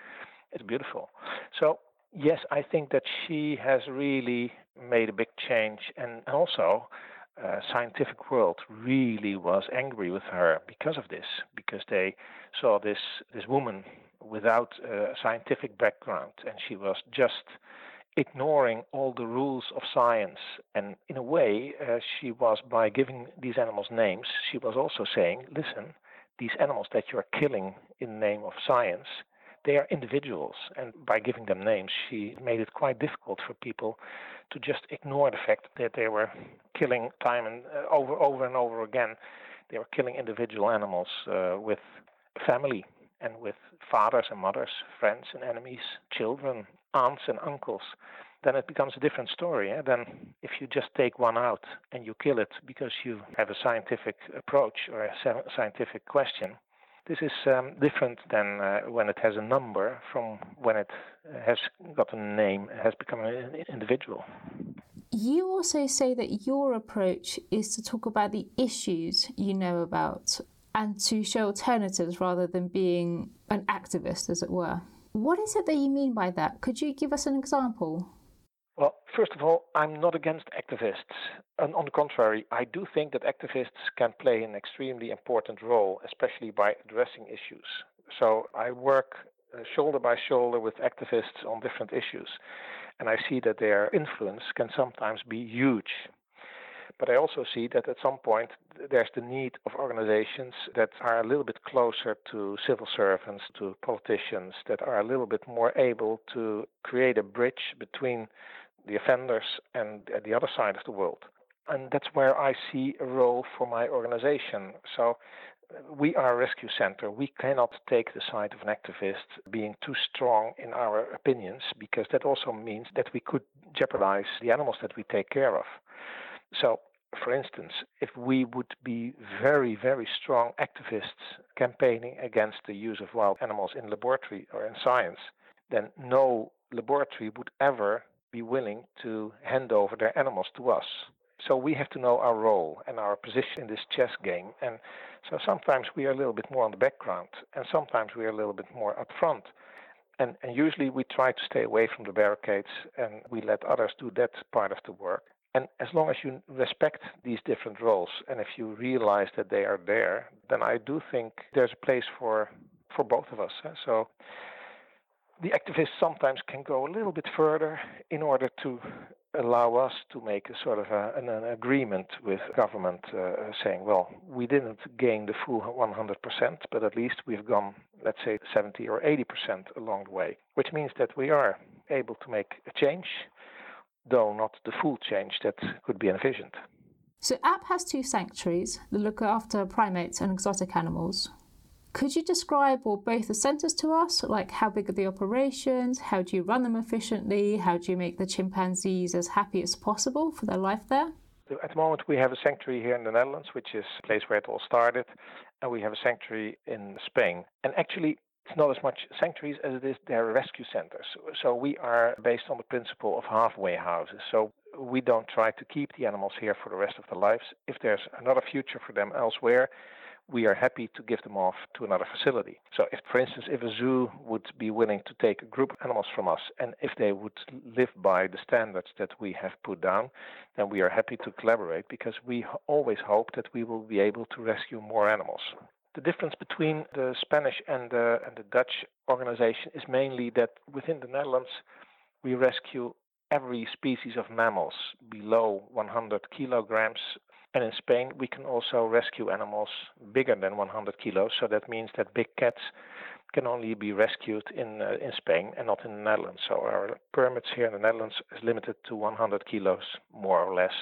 it's beautiful. So yes, I think that she has really made a big change, and also uh, scientific world really was angry with her because of this, because they saw this this woman without a scientific background, and she was just ignoring all the rules of science. And in a way, uh, she was by giving these animals names, she was also saying, listen, these animals that you are killing in the name of science, they are individuals, and by giving them names, she made it quite difficult for people to just ignore the fact that they were killing time and uh, over over and over again. They were killing individual animals uh, with family and with fathers and mothers, friends and enemies, children, aunts and uncles. Then it becomes a different story. Eh? Then, if you just take one out and you kill it because you have a scientific approach or a scientific question, this is um, different than uh, when it has a number from when it has got a name, has become an individual. You also say that your approach is to talk about the issues you know about and to show alternatives rather than being an activist, as it were. What is it that you mean by that? Could you give us an example? Well, first of all, I'm not against activists. And on the contrary, I do think that activists can play an extremely important role, especially by addressing issues. So I work uh, shoulder by shoulder with activists on different issues. And I see that their influence can sometimes be huge. But I also see that at some point there's the need of organizations that are a little bit closer to civil servants, to politicians, that are a little bit more able to create a bridge between the offenders and the other side of the world. And that's where I see a role for my organization. So we are a rescue center. We cannot take the side of an activist being too strong in our opinions because that also means that we could jeopardize the animals that we take care of. So, for instance, if we would be very, very strong activists campaigning against the use of wild animals in laboratory or in science, then no laboratory would ever be willing to hand over their animals to us. So we have to know our role and our position in this chess game. And so sometimes we are a little bit more on the background, and sometimes we are a little bit more up front. And, and usually we try to stay away from the barricades and we let others do that part of the work. And as long as you respect these different roles and if you realize that they are there, then I do think there's a place for for both of us. So the activists sometimes can go a little bit further in order to allow us to make a sort of a, an, an, agreement with government uh, saying, well, we didn't gain the full 100%, but at least we've gone, let's say, 70 or 80% along the way, which means that we are able to make a change, though not the full change that could be envisioned. So, AAP has two sanctuaries that look after primates and exotic animals. Could you describe or both the centres to us? Like how big are the operations? How do you run them efficiently? How do you make the chimpanzees as happy as possible for their life there? At the moment, we have a sanctuary here in the Netherlands, which is a place where it all started, and we have a sanctuary in Spain. And actually, it's not as much sanctuaries as it is they're rescue centers. So we are based on the principle of halfway houses. So we don't try to keep the animals here for the rest of their lives. If there's another future for them elsewhere, we are happy to give them off to another facility. So, if, for instance, if a zoo would be willing to take a group of animals from us, and if they would live by the standards that we have put down, then we are happy to collaborate because we always hope that we will be able to rescue more animals. The difference between the Spanish and the, and the Dutch organization is mainly that within the Netherlands, we rescue every species of mammals below 100 kilograms and in Spain, we can also rescue animals bigger than 100 kilos. So that means that big cats can only be rescued in uh, in Spain and not in the Netherlands. So our permits here in the Netherlands is limited to 100 kilos, more or less,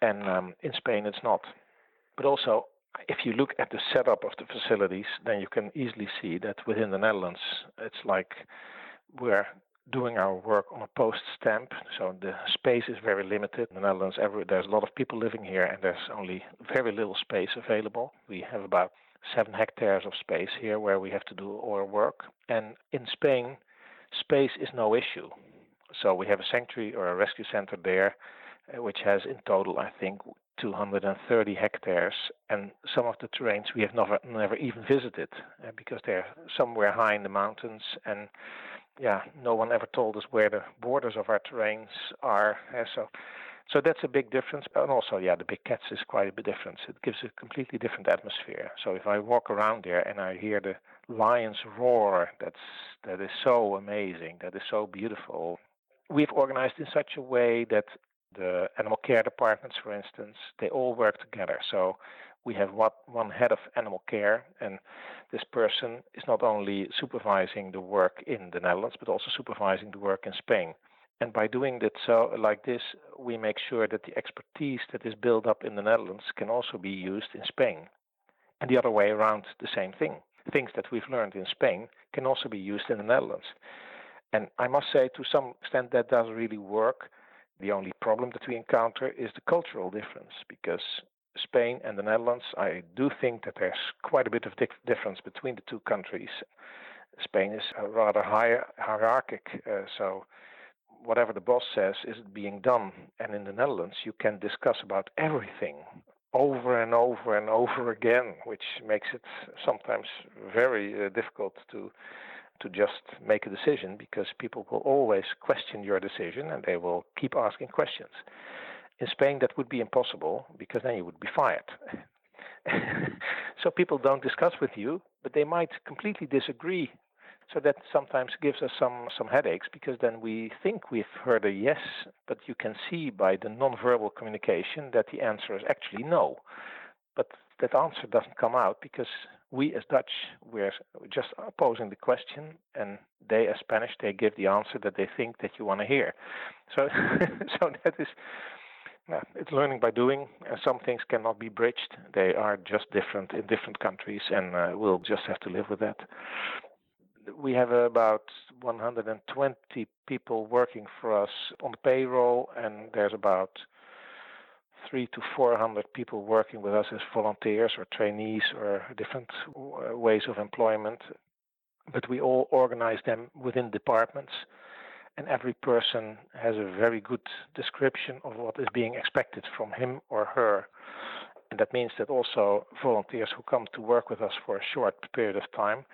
and um, in Spain it's not. But also, if you look at the setup of the facilities, then you can easily see that within the Netherlands, it's like we're doing our work on a post stamp, so the space is very limited. In the Netherlands, every, there's a lot of people living here, and there's only very little space available. We have about seven hectares of space here where we have to do all our work. And in Spain, space is no issue. So we have a sanctuary or a rescue center there, which has in total, I think, 230 hectares, and some of the terrains we have never never even visited uh, because they're somewhere high in the mountains, and yeah, no one ever told us where the borders of our terrains are. Uh, so, so that's a big difference. And also, yeah, the big cats is quite a bit different. It gives a completely different atmosphere. So if I walk around there and I hear the lions roar, that's that is so amazing. That is so beautiful. We've organized in such a way that the animal care departments, for instance, they all work together. So we have one head of animal care, and this person is not only supervising the work in the Netherlands, but also supervising the work in Spain. And by doing that so like this, we make sure that the expertise that is built up in the Netherlands can also be used in Spain. And the other way around, the same thing. Things that we've learned in Spain can also be used in the Netherlands. And I must say, to some extent, that does really work the only problem that we encounter is the cultural difference because Spain and the Netherlands, I do think that there's quite a bit of difference between the two countries. Spain is rather high, hierarchic, uh, so whatever the boss says is being done. And in the Netherlands, you can discuss about everything over and over and over again, which makes it sometimes very uh, difficult to to just make a decision because people will always question your decision and they will keep asking questions. In Spain, that would be impossible because then you would be fired. so people don't discuss with you, but they might completely disagree. So that sometimes gives us some, some headaches because then we think we've heard a yes, but you can see by the nonverbal communication that the answer is actually no. But that answer doesn't come out because we as Dutch, we're just posing the question, and they as Spanish, they give the answer that they think that you want to hear. So, so that is, yeah, it's learning by doing. And some things cannot be bridged; they are just different in different countries, and uh, we'll just have to live with that. We have about 120 people working for us on the payroll, and there's about three to 400 people working with us as volunteers or trainees or different uh, ways of employment. But we all organize them within departments, and every person has a very good description of what is being expected from him or her. And that means that also volunteers who come to work with us for a short period of time,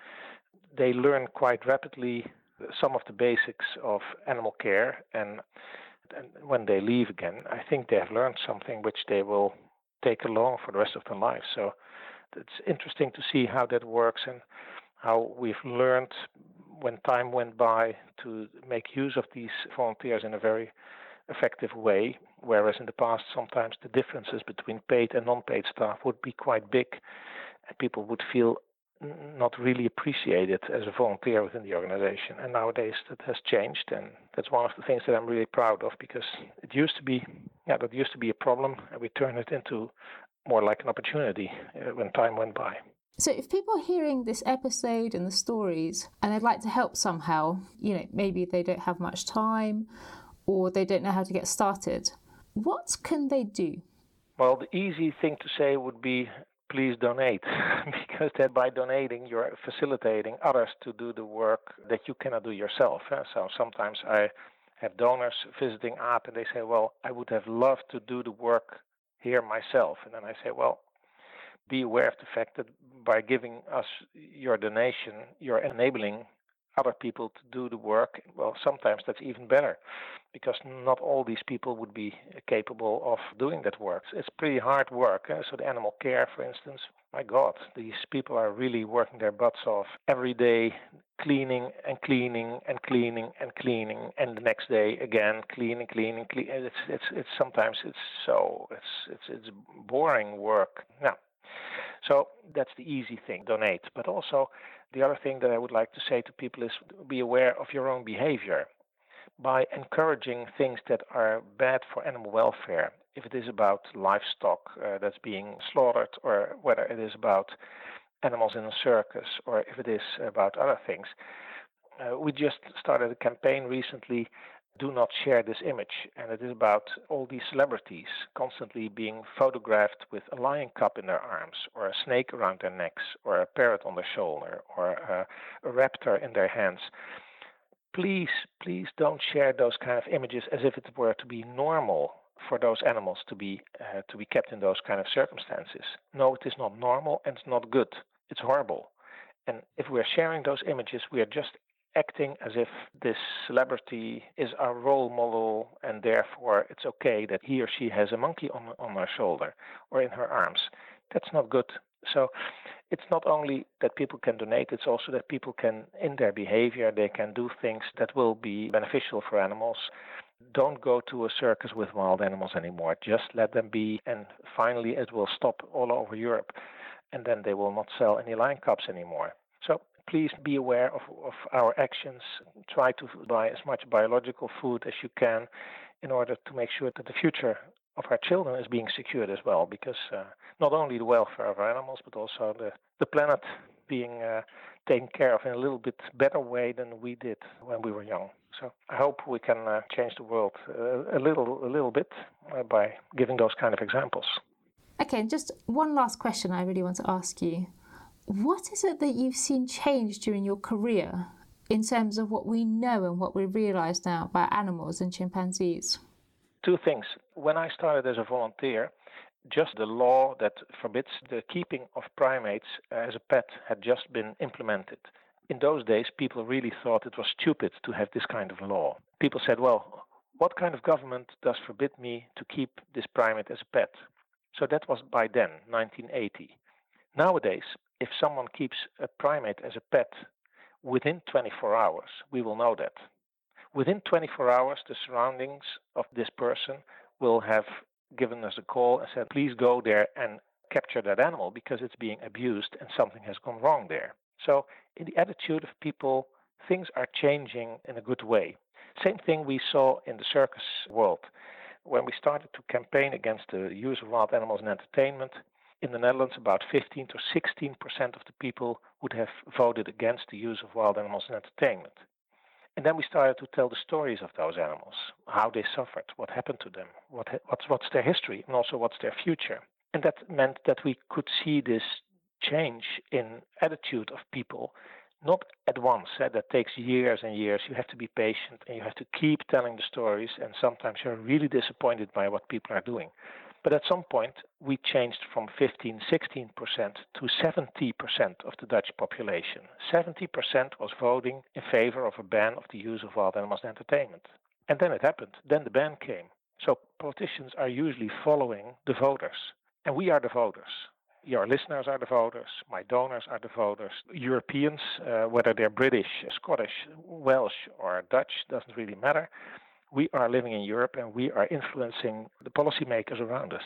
they learn quite rapidly some of the basics of animal care and and when they leave again, I think they have learned something which they will take along for the rest of their lives. So it's interesting to see how that works and how we've learned when time went by to make use of these volunteers in a very effective way, whereas in the past sometimes the differences between paid and non-paid staff would be quite big and people would feel not really appreciated as a volunteer within the organization. And nowadays that has changed, and that's one of the things that I'm really proud of because it used to be, yeah, that used to be a problem, and we turned it into more like an opportunity uh, when time went by. So, if people are hearing this episode and the stories and they'd like to help somehow, you know, maybe they don't have much time or they don't know how to get started, what can they do? Well, the easy thing to say would be please donate because that by donating you're facilitating others to do the work that you cannot do yourself. Eh? So sometimes I have donors visiting AAP and they say, well, I would have loved to do the work here myself. And then I say, well, be aware of the fact that by giving us your donation, you're enabling other people to do the work, well, sometimes that's even better because not all these people would be capable of doing that work. It's pretty hard work. Eh? So, the animal care, for instance, my God, these people are really working their butts off every day, cleaning and cleaning and cleaning and cleaning, and the next day again cleaning, cleaning, cleaning. It's it's it's sometimes it's so it's it's it's boring work. Now, so that's the easy thing, donate. But also the other thing that I would like to say to people is be aware of your own behavior. By encouraging things that are bad for animal welfare, if it is about livestock uh, that's being slaughtered, or whether it is about animals in a circus, or if it is about other things, Uh, we just started a campaign recently do not share this image. And it is about all these celebrities constantly being photographed with a lion cub in their arms, or a snake around their necks, or a parrot on their shoulder, or a, a raptor in their hands. Please, please don't share those kind of images as if it were to be normal for those animals to be uh, to be kept in those kind of circumstances. No, it is not normal and it's not good. It's horrible. And if we're sharing those images, we are just acting as if this celebrity is our role model and therefore it's okay that he or she has a monkey on, on her shoulder or in her arms. That's not good. So it's not only that people can donate, it's also that people can, in their behavior, they can do things that will be beneficial for animals. Don't go to a circus with wild animals anymore. Just let them be, and finally it will stop all over Europe, and then they will not sell any lion cubs anymore. So please be aware of, of our actions. Try to buy as much biological food as you can in order to make sure that the future of our children is being secured as well, because uh, not only the welfare of our animals, but also the, the planet being uh, taken care of in a little bit better way than we did when we were young. So I hope we can uh, change the world a little, a little bit uh, by giving those kind of examples. Okay, just one last question I really want to ask you. What is it that you've seen change during your career in terms of what we know and what we realize now about animals and chimpanzees? Two things. When I started as a volunteer, just the law that forbids the keeping of primates as a pet had just been implemented. In those days, people really thought it was stupid to have this kind of law. People said, well, what kind of government does forbid me to keep this primate as a pet? So that was by then, 1980. Nowadays, if someone keeps a primate as a pet within 24 hours, we will know that. Within 24 hours, the surroundings of this person will have given us a call and said, please go there and capture that animal because it's being abused and something has gone wrong there. So, in the attitude of people, things are changing in a good way. Same thing we saw in the circus world. When we started to campaign against the use of wild animals in entertainment, in the Netherlands, about 15 to 16 percent of the people would have voted against the use of wild animals in entertainment. And then we started to tell the stories of those animals, how they suffered, what happened to them, what, what's, what's their history, and also what's their future. And that meant that we could see this change in attitude of people, not at once. Eh? That takes years and years. You have to be patient and you have to keep telling the stories, and sometimes you're really disappointed by what people are doing. But at some point, we changed from 15, 16% to 70% of the Dutch population. 70% was voting in favor of a ban of the use of wild animals in entertainment. And then it happened. Then the ban came. So politicians are usually following the voters. And we are the voters. Your listeners are the voters. My donors are the voters. Europeans, uh, whether they're British, Scottish, Welsh, or Dutch, doesn't really matter we are living in Europe and we are influencing the policymakers around us.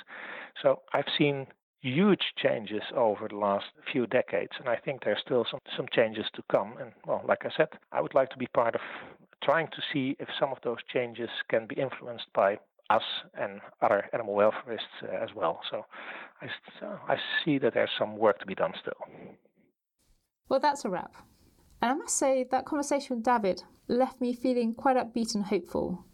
So I've seen huge changes over the last few decades, and I think there's still some, some changes to come. And well, like I said, I would like to be part of trying to see if some of those changes can be influenced by us and other animal welfareists uh, as well. So I, uh, I see that there's some work to be done still. Well, that's a wrap. And I must say that conversation with David left me feeling quite upbeat and hopeful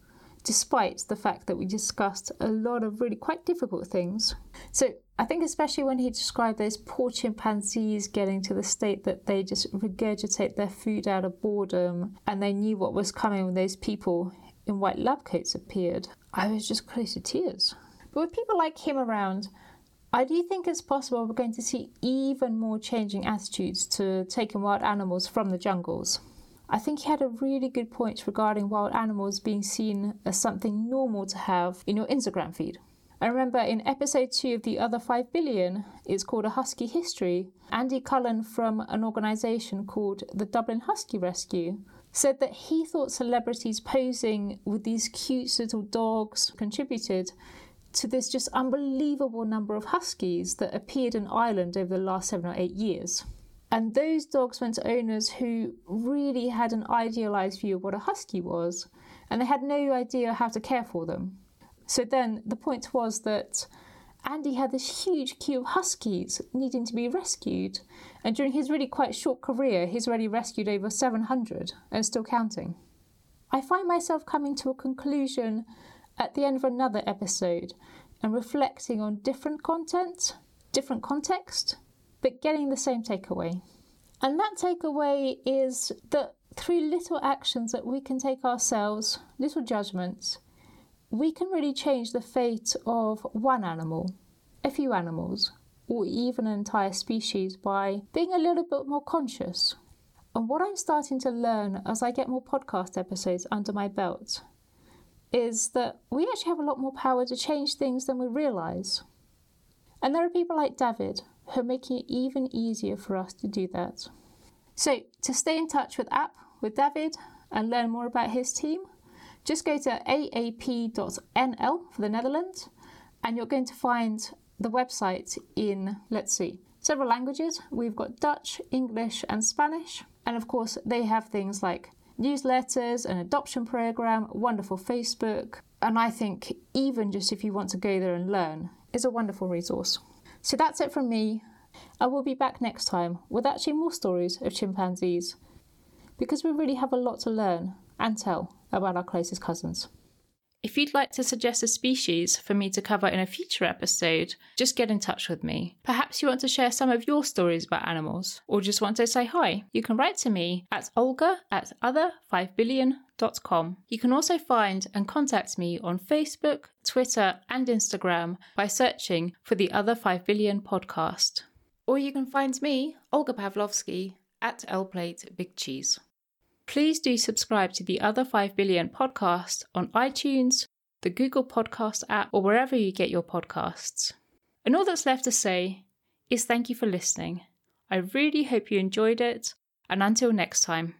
despite the fact that we discussed a lot of really quite difficult things. So I think, especially when he described those poor chimpanzees getting to the state that they just regurgitate their food out of boredom and they knew what was coming when those people in white lab coats appeared, I was just close to tears. But with people like him around, I do think it's possible we're going to see even more changing attitudes to taking wild animals from the jungles. I think he had a really good point regarding wild animals being seen as something normal to have in your Instagram feed. I remember in episode 2 of The Other 5 Billion, it's called A Husky History, Andy Cullen from an organisation called the Dublin Husky Rescue said that he thought celebrities posing with these cute little dogs contributed to this just unbelievable number of huskies that appeared in Ireland over the last seven or eight years. And those dogs went to owners who really had an idealized view of what a husky was, and they had no idea how to care for them. So then the point was that Andy had this huge queue of huskies needing to be rescued, and during his really quite short career, he's already rescued over 700 and still counting. I find myself coming to a conclusion at the end of another episode and reflecting on different content, different context, but getting the same takeaway. And that takeaway is that through little actions that we can take ourselves, little judgments, we can really change the fate of one animal, a few animals, or even an entire species by being a little bit more conscious. And what I'm starting to learn as I get more podcast episodes under my belt is that we actually have a lot more power to change things than we realize. And there are people like David who are making it even easier for us to do that. So, to stay in touch with AAP with David and learn more about his team, just go to aap.nl for the Netherlands and you're going to find the website in, let's see, several languages. We've got Dutch, English, and Spanish. And of course, they have things like newsletters, an adoption program, wonderful Facebook. And I think even just if you want to go there and learn, is a wonderful resource. So that's it from me. I will be back next time with actually more stories of chimpanzees because we really have a lot to learn and tell about our closest cousins. If you'd like to suggest a species for me to cover in a future episode, just get in touch with me. Perhaps you want to share some of your stories about animals, or just want to say hi. You can write to me at olga at other5billion.com. You can also find and contact me on Facebook, Twitter, and Instagram by searching for the Other 5 Billion podcast. Or you can find me, Olga Pavlovsky, at Lplate Big Cheese. Please do subscribe to the Other 5 Billion podcast on iTunes, the Google Podcast app, or wherever you get your podcasts. And all that's left to say is thank you for listening. I really hope you enjoyed it, and until next time.